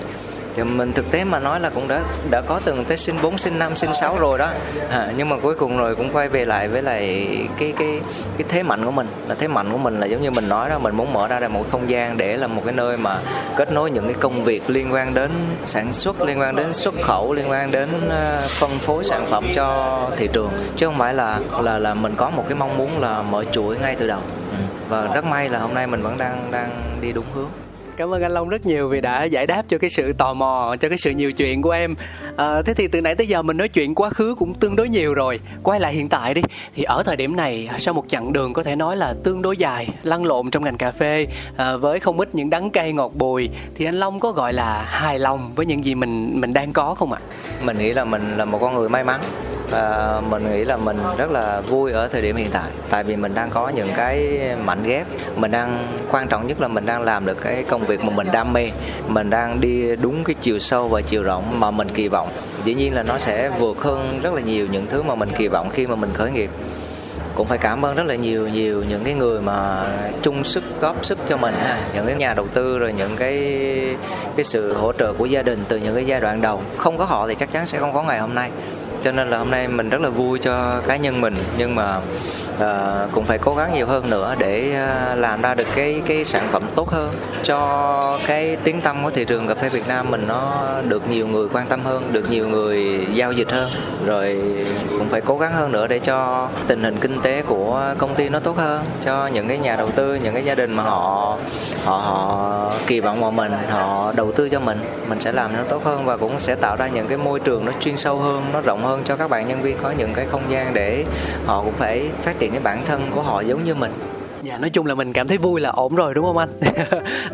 C: thì mình thực tế mà nói là cũng đã đã có từng tới sinh 4, sinh 5, sinh 6 rồi đó. À, nhưng mà cuối cùng rồi cũng quay về lại với lại cái cái cái thế mạnh của mình. Là thế mạnh của mình là giống như mình nói đó mình muốn mở ra là một không gian để là một cái nơi mà kết nối những cái công việc liên quan đến sản xuất liên quan đến xuất khẩu liên quan đến ờ, phân phối sản phẩm cho thị trường. Chứ không phải là là là mình có một cái mong muốn là mở chuỗi ngay từ đầu. Ừ, và rất may là hôm nay mình vẫn đang đang đi đúng hướng
B: cảm ơn anh Long rất nhiều vì đã giải đáp cho cái sự tò mò cho cái sự nhiều chuyện của em. À, thế thì từ nãy tới giờ mình nói chuyện quá khứ cũng tương đối nhiều rồi. Quay lại hiện tại đi. Thì ở thời điểm này sau một chặng đường có thể nói là tương đối dài lăn lộn trong ngành cà phê à, với không ít những đắng cay ngọt bùi thì anh Long có gọi là hài lòng với những gì mình mình đang có không ạ?
C: Mình nghĩ là mình là một con người may mắn. Và mình nghĩ là mình rất là vui ở thời điểm hiện tại tại vì mình đang có những cái mảnh ghép. Mình đang quan trọng nhất là mình đang làm được cái công việc mà mình đam mê. Mình đang đi đúng cái chiều sâu và chiều rộng mà mình kỳ vọng. Dĩ nhiên là nó sẽ vượt hơn rất là nhiều những thứ mà mình kỳ vọng khi mà mình khởi nghiệp. Cũng phải cảm ơn rất là nhiều nhiều những cái người mà chung sức, góp sức cho mình ha. Những cái nhà đầu tư rồi những cái cái sự hỗ trợ của gia đình từ những cái giai đoạn đầu. Không có họ thì chắc chắn sẽ không có ngày hôm nay cho nên là hôm nay mình rất là vui cho cá nhân mình. Nhưng mà uh, cũng phải cố gắng nhiều hơn nữa để uh, làm ra được cái cái sản phẩm tốt hơn. Cho cái tiếng tâm của thị trường cà phê Việt Nam mình nó được nhiều người quan tâm hơn được nhiều người giao dịch hơn. Rồi cũng phải cố gắng hơn nữa để cho tình hình kinh tế của công ty nó tốt hơn. Cho những cái nhà đầu tư những cái gia đình mà họ họ họ kỳ vọng vào mình họ đầu tư cho mình mình sẽ làm nó tốt hơn và cũng sẽ tạo ra những cái môi trường nó chuyên sâu hơn nó rộng hơn cho các bạn nhân viên có những cái không gian để họ cũng phải phát triển cái bản thân của họ giống như mình
B: Dạ nói chung là mình cảm thấy vui là ổn rồi đúng không anh?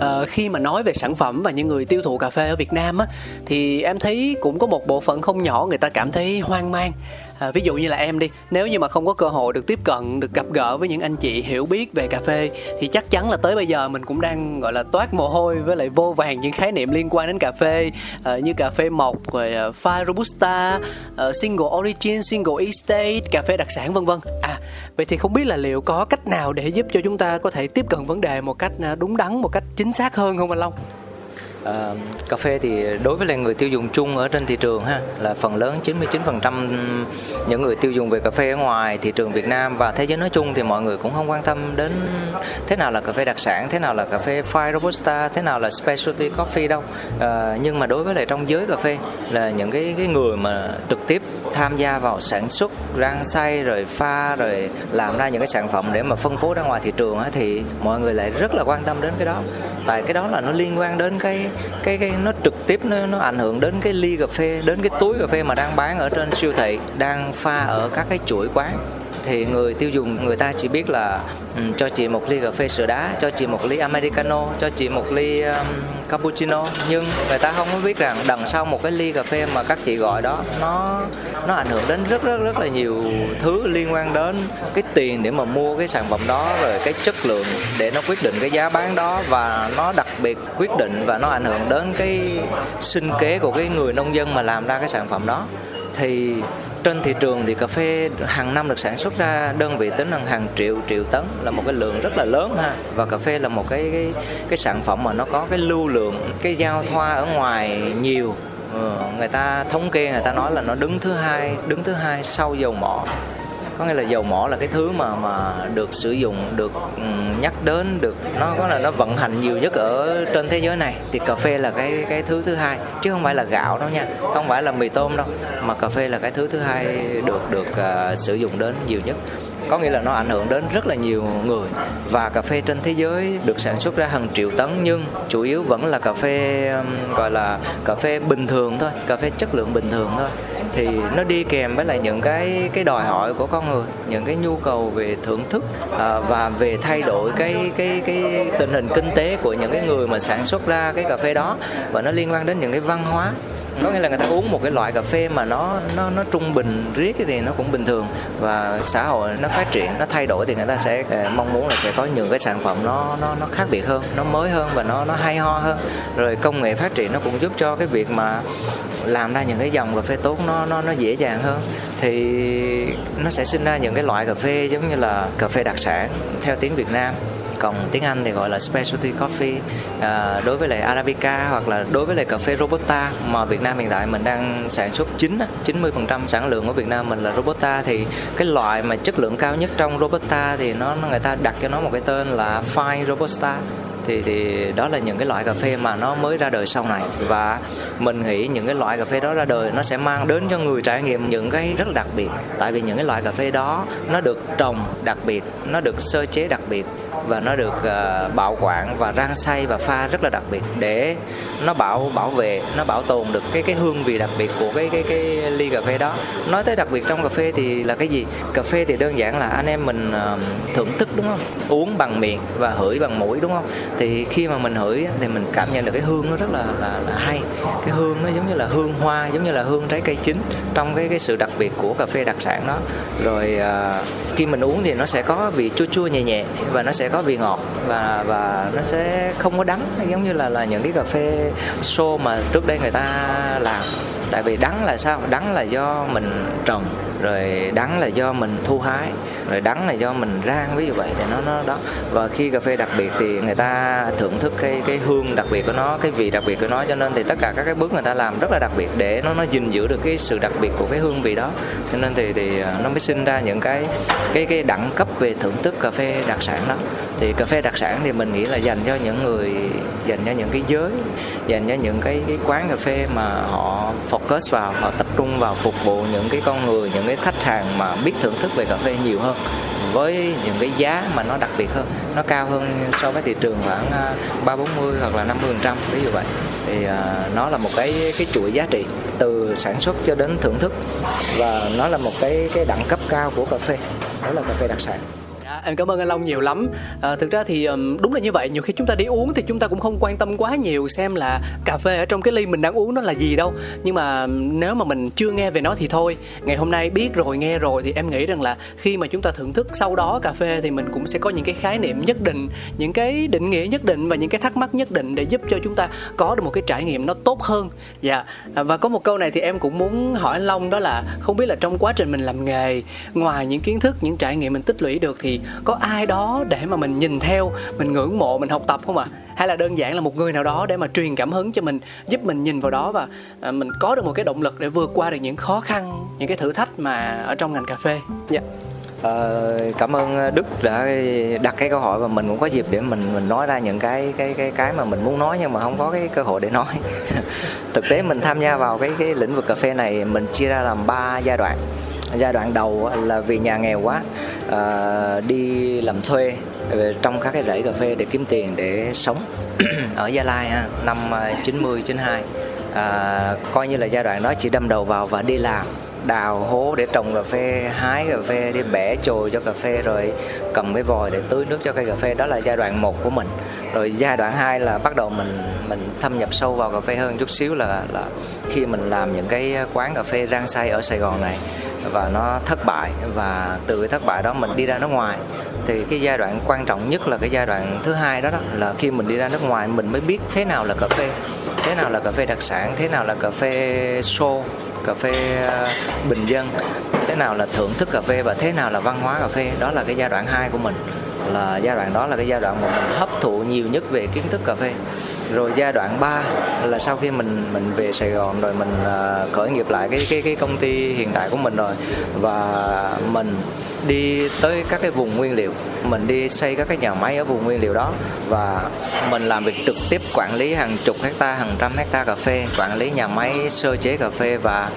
B: à, khi mà nói về sản phẩm và những người tiêu thụ cà phê ở Việt Nam á thì em thấy cũng có một bộ phận không nhỏ người ta cảm thấy hoang mang à, ví dụ như là em đi nếu như mà không có cơ hội được tiếp cận được gặp gỡ với những anh chị hiểu biết về cà phê thì chắc chắn là tới bây giờ mình cũng đang gọi là toát mồ hôi với lại vô vàng những khái niệm liên quan đến cà phê à, như cà phê mộc rồi uh, pha robusta uh, single origin single estate cà phê đặc sản vân vân. À vậy thì không biết là liệu có cách nào để giúp cho chúng ta có thể tiếp cận vấn đề một cách đúng đắn một cách chính xác hơn không anh long?
C: À, cà phê thì đối với là người tiêu dùng chung ở trên thị trường ha là phần lớn 99% những người tiêu dùng về cà phê ở ngoài thị trường Việt Nam và thế giới nói chung thì mọi người cũng không quan tâm đến thế nào là cà phê đặc sản, thế nào là cà phê fine robusta, thế nào là specialty coffee đâu. À, nhưng mà đối với lại trong giới cà phê là những cái cái người mà trực tiếp tham gia vào sản xuất, rang xay rồi pha rồi làm ra những cái sản phẩm để mà phân phối ra ngoài thị trường thì mọi người lại rất là quan tâm đến cái đó. Tại cái đó là nó liên quan đến cái cái cái nó trực tiếp nó nó ảnh hưởng đến cái ly cà phê, đến cái túi cà phê mà đang bán ở trên siêu thị, đang pha ở các cái chuỗi quán thì người tiêu dùng người ta chỉ biết là um, cho chị một ly cà phê sữa đá cho chị một ly americano cho chị một ly um, cappuccino. Nhưng người ta không có biết rằng đằng sau một cái ly cà phê mà các chị gọi đó nó nó ảnh hưởng đến rất rất rất là nhiều thứ liên quan đến cái tiền để mà mua cái sản phẩm đó rồi cái chất lượng để nó quyết định cái giá bán đó. Và nó đặc biệt quyết định và nó ảnh hưởng đến cái sinh kế của cái người nông dân mà làm ra cái sản phẩm đó. Thì trên thị trường thì cà phê hàng năm được sản xuất ra đơn vị tính là hàng triệu triệu tấn là một cái lượng rất là lớn ha. Và cà phê là một cái cái, cái sản phẩm mà nó có cái lưu lượng cái giao thoa ở ngoài nhiều. Ừ, người ta thống kê người ta nói là nó đứng thứ hai đứng thứ hai sau dầu mỏ có nghĩa là dầu mỏ là cái thứ mà mà được sử dụng được nhắc đến được nó có là nó vận hành nhiều nhất ở trên thế giới này. Thì cà phê là cái cái thứ thứ hai chứ không phải là gạo đâu nha không phải là mì tôm đâu mà cà phê là cái thứ thứ hai được được uh, sử dụng đến nhiều nhất. Có nghĩa là nó ảnh hưởng đến rất là nhiều người. Và cà phê trên thế giới được sản xuất ra hàng triệu tấn nhưng chủ yếu vẫn là cà phê um, gọi là cà phê bình thường thôi cà phê chất lượng bình thường thôi thì nó đi kèm với lại những cái cái đòi hỏi của con người những cái nhu cầu về thưởng thức à, và về thay đổi cái cái cái tình hình kinh tế của những cái người mà sản xuất ra cái cà phê đó. Và nó liên quan đến những cái văn hóa có nghĩa là người ta uống một cái loại cà phê mà nó nó nó trung bình riết thì nó cũng bình thường. Và xã hội nó phát triển, nó thay đổi thì người ta sẽ ờ, mong muốn là sẽ có những cái sản phẩm nó nó nó khác biệt hơn, nó mới hơn và nó nó hay ho hơn. Rồi công nghệ phát triển nó cũng giúp cho cái việc mà làm ra những cái dòng cà phê tốt nó nó nó dễ dàng hơn. Thì nó sẽ sinh ra những cái loại cà phê giống như là cà phê đặc sản theo tiếng Việt Nam còn tiếng Anh thì gọi là specialty coffee. À, đối với lại Arabica hoặc là đối với lại cà phê Robusta mà Việt Nam hiện tại mình đang sản xuất chính 90% sản lượng của Việt Nam mình là Robusta thì cái loại mà chất lượng cao nhất trong Robusta thì nó người ta đặt cho nó một cái tên là Fine Robusta. Thì thì đó là những cái loại cà phê mà nó mới ra đời sau này. Và mình nghĩ những cái loại cà phê đó ra đời nó sẽ mang đến cho người trải nghiệm những cái rất đặc biệt. Tại vì những cái loại cà phê đó nó được trồng đặc biệt nó được sơ chế đặc biệt và nó được uh, bảo quản và rang xay và pha rất là đặc biệt để nó bảo bảo vệ nó bảo tồn được cái cái hương vị đặc biệt của cái cái cái ly cà phê đó. Nói tới đặc biệt trong cà phê thì là cái gì? Cà phê thì đơn giản là anh em mình uh, thưởng thức đúng không? Uống bằng miệng và hửi bằng mũi đúng không? Thì khi mà mình hửi thì mình cảm nhận được cái hương nó rất là là, là hay. Cái hương nó giống như là hương hoa giống như là hương trái cây chín trong cái cái sự đặc biệt của cà phê đặc sản đó. Rồi uh, khi mình uống thì nó sẽ có vị chua chua nhẹ nhẹ và nó sẽ có vị ngọt và và nó sẽ không có đắng, giống như là là những cái cà phê xô mà trước đây người ta làm. Tại vì đắng là sao? Đắng là do mình trồng rồi đắng là do mình thu hái, rồi đắng là do mình rang, ví dụ vậy thì nó nó đó. Và khi cà phê đặc biệt thì người ta thưởng thức cái cái hương đặc biệt của nó, cái vị đặc biệt của nó, cho nên thì tất cả các cái bước người ta làm rất là đặc biệt để nó nó gìn giữ được cái sự đặc biệt của cái hương vị đó. Cho nên thì thì à, nó mới sinh ra những cái cái cái đẳng cấp về thưởng thức cà phê đặc sản đó thì cà phê đặc sản thì mình nghĩ là dành cho những người dành cho những cái giới dành cho những cái, cái quán cà phê mà họ focus vào họ tập trung vào phục vụ những cái con người những cái khách hàng mà biết thưởng thức về cà phê nhiều hơn với những cái giá mà nó đặc biệt hơn nó cao hơn so với thị trường khoảng à, ba bốn mươi hoặc là 50 phần trăm ví dụ vậy. Thì uh, nó là một cái cái chuỗi giá trị từ sản xuất cho đến thưởng thức và nó là một cái cái đẳng cấp cao của cà phê đó là cà phê đặc sản
B: em cảm ơn anh Long nhiều lắm. À, thực ra thì um, đúng là như vậy. Nhiều khi chúng ta đi uống thì chúng ta cũng không quan tâm quá nhiều xem là cà phê ở trong cái ly mình đang uống nó là gì đâu. Nhưng mà nếu mà mình chưa nghe về nó thì thôi. Ngày hôm nay biết rồi nghe rồi thì em nghĩ rằng là khi mà chúng ta thưởng thức sau đó cà phê thì mình cũng sẽ có những cái khái niệm nhất định những cái định nghĩa nhất định và những cái thắc mắc nhất định để giúp cho chúng ta có được một cái trải nghiệm nó tốt hơn. Dạ. À, và có một câu này thì em cũng muốn hỏi anh Long đó là không biết là trong quá trình mình làm nghề ngoài những kiến thức những trải nghiệm mình tích lũy được thì có ai đó để mà mình nhìn theo mình ngưỡng mộ mình học tập không ạ à? hay là đơn giản là một người nào đó để mà truyền cảm hứng cho mình giúp mình nhìn vào đó và à, mình có được một cái động lực để vượt qua được những khó khăn những cái thử thách mà ở trong ngành cà phê dạ yeah.
C: Ờ, cảm ơn ờ, Đức đã đặt cái câu hỏi và mình cũng có dịp để mình mình nói ra những cái cái cái cái mà mình muốn nói nhưng mà không có cái cơ hội để nói. Thực tế mình tham gia vào cái cái lĩnh vực cà phê này mình chia ra làm ba giai đoạn giai đoạn đầu là vì nhà nghèo quá à, đi làm thuê ờ, trong các cái rẫy cà phê để kiếm tiền để sống. Ở Gia Lai ha, năm 90 92 à, coi như là giai đoạn đó chỉ đâm đầu vào và đi làm đào hố để trồng cà phê hái cà phê đi bẻ chồi cho cà phê rồi cầm cái vòi để tưới nước cho cây cà phê. Đó là giai đoạn một của mình. Rồi giai đoạn 2 là bắt đầu mình mình thâm nhập sâu vào cà phê hơn chút xíu là là khi mình làm những cái quán cà phê rang xay ở Sài Gòn này và nó thất bại. Và từ cái thất bại đó mình đi ra nước ngoài. Thì cái giai đoạn quan trọng nhất là cái giai đoạn thứ hai đó, đó là khi mình đi ra nước ngoài mình mới biết thế nào là cà phê thế nào là cà phê đặc sản thế nào là cà phê xô cà phê ờ, bình dân thế nào là thưởng thức cà phê và thế nào là văn hóa cà phê. Đó là cái giai đoạn 2 của mình là giai đoạn đó là cái giai đoạn mà mình hấp thụ nhiều nhất về kiến thức cà phê. Rồi giai đoạn 3 là sau khi mình mình về Sài Gòn rồi mình uh, khởi nghiệp lại cái cái cái công ty hiện tại của mình rồi. Và mình đi tới các cái vùng nguyên liệu mình đi xây các cái nhà máy ở vùng nguyên liệu đó. Và mình làm việc trực tiếp quản lý hàng chục hecta hàng trăm hecta cà phê quản lý nhà máy sơ chế cà phê và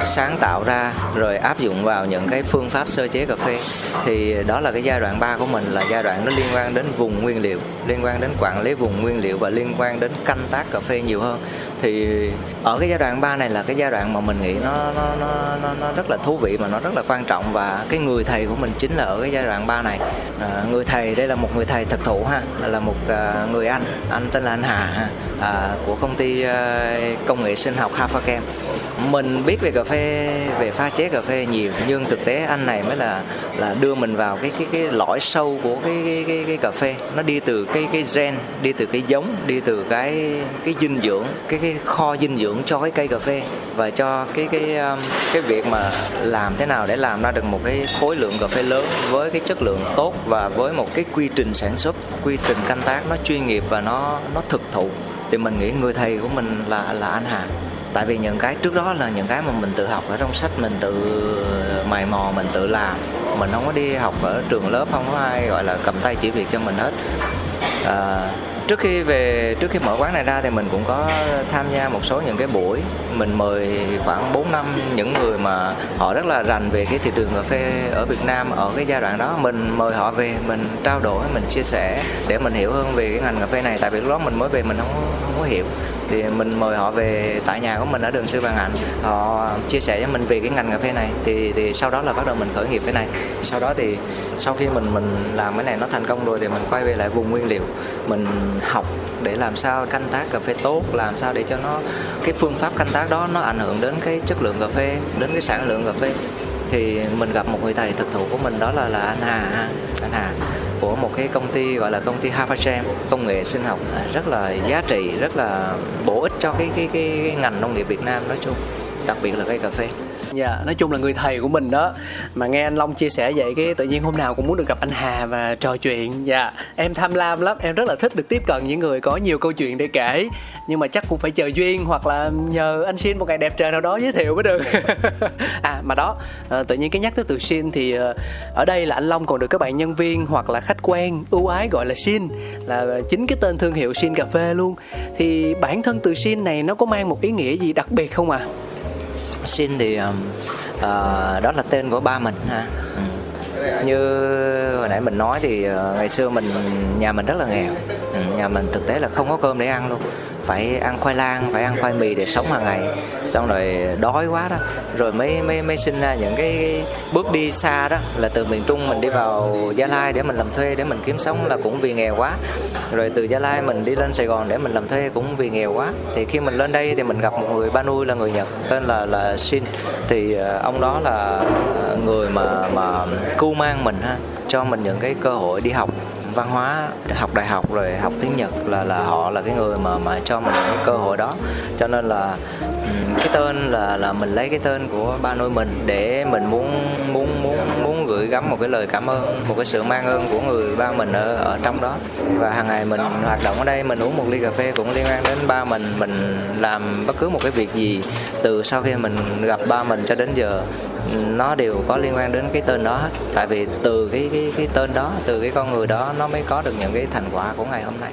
C: sáng tạo ra rồi áp dụng vào những cái phương pháp sơ chế cà phê. Thì đó là cái giai đoạn 3 của mình, là giai đoạn nó liên quan đến vùng nguyên liệu, liên quan đến quản lý vùng nguyên liệu và liên quan đến canh tác cà phê nhiều hơn thì ở cái giai đoạn 3 này là cái giai đoạn mà mình nghĩ nó nó nó nó, nó rất là thú vị mà nó rất là quan trọng. Và cái người thầy của mình chính là ở cái giai đoạn 3 này. À, người thầy đây là một người thầy thực thụ ha là một à, người anh. Anh tên là anh Hà à, của công ty à, công nghệ sinh học Hafakem mình biết về cà phê về pha chế cà phê nhiều nhưng thực tế anh này mới là là đưa mình vào cái cái cái lõi sâu của cái cái cái, cái cà phê. Nó đi từ cái cái gen đi từ cái giống đi từ cái cái dinh dưỡng cái cái kho dinh dưỡng cho cái cây cà phê và cho cái cái um, cái việc mà làm thế nào để làm ra được một cái khối lượng cà phê lớn với cái chất lượng tốt và với một cái quy trình sản xuất quy trình canh tác nó chuyên nghiệp và nó nó thực thụ thì mình nghĩ người thầy của mình là là anh Hà. Tại vì những cái trước đó là những cái mà mình tự học ở trong sách mình tự mày mò mình tự làm. Mình không có đi học ở trường lớp không có ai gọi là cầm tay chỉ việc cho mình hết. À, trước khi về trước khi mở quán này ra thì mình cũng có tham gia một số những cái buổi. Mình mời khoảng 4 năm những người mà họ rất là rành về cái thị trường cà phê ở Việt Nam ở cái giai đoạn đó. Mình mời họ về mình trao đổi mình chia sẻ để mình hiểu hơn về cái ngành cà phê này. Tại vì lúc đó mình mới về mình không, không có hiểu thì mình mời họ về tại nhà của mình ở đường sư Văn Hạnh họ chia sẻ cho mình về cái ngành cà phê này. Thì thì sau đó là bắt đầu mình khởi nghiệp cái này. Sau đó thì sau khi mình mình làm cái này nó thành công rồi thì mình quay về lại vùng nguyên liệu. Mình học để làm sao canh tác cà phê tốt, làm sao để cho nó, cái phương pháp canh tác đó nó ảnh hưởng đến cái chất lượng cà phê, đến cái sản lượng cà phê. Thì mình gặp một người thầy thực thụ của mình đó là là anh Hà anh Hà của một cái công ty gọi là công ty Havajam công nghệ sinh học à, rất là giá trị rất là bổ ích cho cái cái, cái ngành nông nghiệp Việt Nam nói chung đặc biệt là cây cà phê.
B: Dạ, yeah, nói chung là người thầy của mình đó. Mà nghe anh Long chia sẻ vậy cái tự nhiên hôm nào cũng muốn được gặp anh Hà và trò chuyện. Dạ, yeah. em tham lam lắm, em rất là thích được tiếp cận những người có nhiều câu chuyện để kể. Nhưng mà chắc cũng phải chờ duyên hoặc là nhờ anh Xin một ngày đẹp trời nào đó giới thiệu mới được. À mà đó, ờ, tự nhiên cái nhắc tới từ Xin thì ờ, ở đây là anh Long còn được các bạn nhân viên hoặc là khách quen ưu ái gọi là Xin Là chính cái tên thương hiệu Xin Cà Phê luôn. Thì bản thân từ Xin này nó có mang một ý nghĩa gì đặc biệt không à?
C: Xin thì um, uh, đó là tên của ba mình ha. Ừ. như hồi nãy mình nói thì uh, ngày xưa mình nhà mình rất là nghèo. Ừ, nhà mình thực tế là không có cơm để ăn luôn phải ăn khoai lang, phải ăn khoai mì để sống hàng ngày. Xong rồi đói quá đó. Rồi mới mới mới sinh ra những cái bước đi xa đó. Là từ miền trung mình đi vào gia lai để mình làm thuê, để mình kiếm sống là cũng vì nghèo quá. Rồi từ gia lai mình đi lên sài gòn để mình làm thuê cũng vì nghèo quá. Thì khi mình lên đây thì mình gặp một người ba nuôi là người nhật, tên là là shin. Thì ờ, ông đó là người mà mà cưu mang mình ha, cho mình những cái cơ hội đi học văn hóa, học đại học rồi học tiếng Nhật là là họ là cái người mà mà cho mình cái cơ hội đó. Cho nên là ừ, cái tên là là mình lấy cái tên của ba nuôi mình để mình muốn muốn muốn gửi gắm một cái lời cảm ơn, một cái sự mang ơn của người ba mình ở ở trong đó. Và hàng ngày mình hoạt động ở đây, mình uống một ly cà phê cũng liên quan đến ba mình mình làm bất cứ một cái việc gì từ sau khi mình gặp ba mình cho đến giờ. Nó đều có liên quan đến cái tên đó hết. Tại vì từ cái cái cái tên đó, từ cái con người đó, nó mới có được những cái thành quả của ngày hôm nay.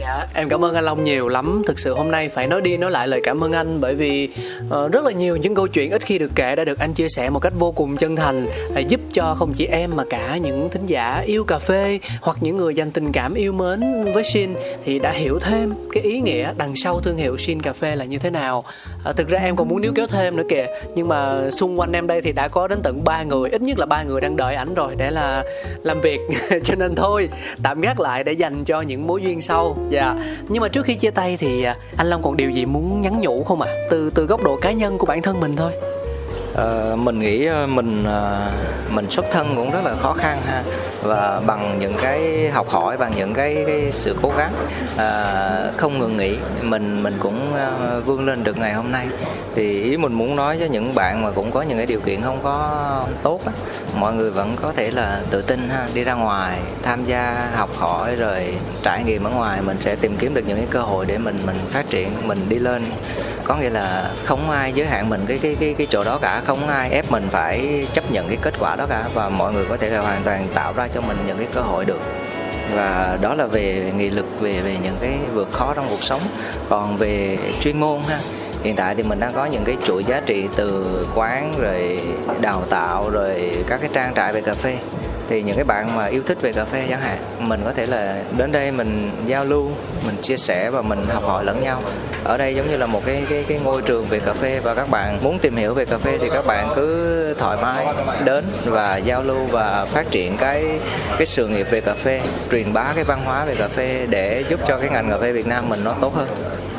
B: Dạ, em cảm ơn anh Long nhiều lắm. Thực sự hôm nay phải nói đi nói lại lời cảm ơn anh bởi vì uh, rất là nhiều những câu chuyện ít khi được kể đã được anh chia sẻ một cách vô cùng chân thành uh, giúp cho không chỉ em mà cả những thính giả yêu cà phê hoặc những người dành tình cảm yêu mến với Shin thì đã hiểu thêm cái ý nghĩa đằng sau thương hiệu Shin cà phê là như thế nào à, thực ra em còn muốn níu kéo thêm nữa kìa, nhưng mà xung quanh em đây thì đã có đến tận ba người, ít nhất là ba người đang đợi ảnh rồi để là làm việc. cho nên thôi, tạm gác lại để dành cho những mối duyên sau dạ nhưng mà trước khi chia tay thì à, anh long còn điều gì muốn nhắn nhủ không ạ à? từ từ góc độ cá nhân của bản thân mình thôi
C: Ờ, mình nghĩ ờ, mình ờ, mình xuất thân cũng rất là khó khăn ha. Và bằng những cái học hỏi bằng những cái, cái sự cố gắng à, không ngừng nghỉ mình mình cũng vươn lên được ngày hôm nay. Thì ý mình muốn nói cho những bạn mà cũng có những cái điều kiện không có tốt á, mọi người vẫn có thể là tự tin ha đi ra ngoài tham gia học hỏi rồi trải nghiệm ở ngoài mình sẽ tìm kiếm được những cái cơ hội để mình mình phát triển mình đi lên. Có nghĩa là không ai giới hạn mình cái cái cái cái chỗ đó cả không ai ép mình phải chấp nhận cái kết quả đó cả và mọi người có thể là hoàn toàn tạo ra cho mình những cái cơ hội được. Và đó là về nghị lực, về về những cái vượt khó trong cuộc sống. Còn về chuyên môn ha, hiện tại thì mình đang có những cái chuỗi giá trị từ quán rồi đào tạo rồi các cái trang trại về cà phê thì những cái bạn mà yêu thích về cà phê chẳng hạn, mình có thể là đến đây mình giao lưu, mình chia sẻ và mình học hỏi lẫn nhau. Ở đây giống như là một cái cái cái ngôi trường về cà phê và các bạn muốn tìm hiểu về cà phê thì các bạn cứ thoải mái đến và giao lưu và phát triển cái cái sự nghiệp về cà phê, truyền bá cái văn hóa về cà phê để giúp cho cái ngành cà phê Việt Nam mình nó tốt hơn.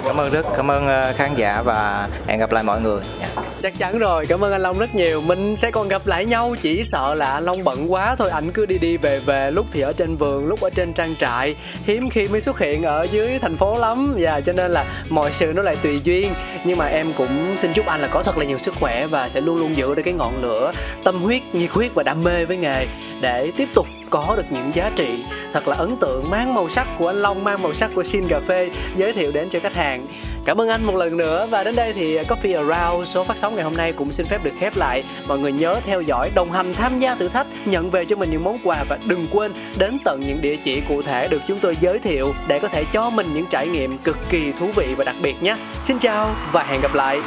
C: Cảm ơn rất cảm ơn ờ, khán giả và hẹn gặp lại mọi người.
B: Dạ chắc chắn rồi cảm ơn anh long rất nhiều. Mình sẽ còn gặp lại nhau chỉ sợ là anh long bận quá thôi. Ảnh cứ đi đi về về lúc thì ở trên vườn lúc ở trên trang trại. Hiếm khi mới xuất hiện ở dưới thành phố lắm. Và yeah, cho nên là mọi sự nó lại tùy duyên. Nhưng mà em cũng xin chúc anh là có thật là nhiều sức khỏe và sẽ luôn luôn giữ được cái ngọn lửa tâm huyết nhiệt huyết và đam mê với nghề để tiếp tục có được những giá trị thật là ấn tượng mang màu sắc của anh Long mang màu sắc của Shin Cà Phê giới thiệu đến cho khách hàng. Cảm ơn anh một lần nữa và đến đây thì Coffee Around số phát sóng ngày hôm nay cũng xin phép được khép lại. Mọi người nhớ theo dõi, đồng hành tham gia thử thách, nhận về cho mình những món quà và đừng quên đến tận những địa chỉ cụ thể được chúng tôi giới thiệu để có thể cho mình những trải nghiệm cực kỳ thú vị và đặc biệt nhé. Xin chào và hẹn gặp lại.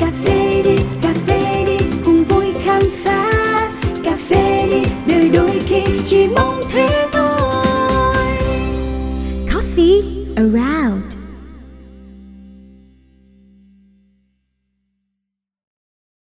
A: Cà phê đi, cà phê đi, cùng vui khám phá. Cà phê đi, đời đôi khi chỉ mong around.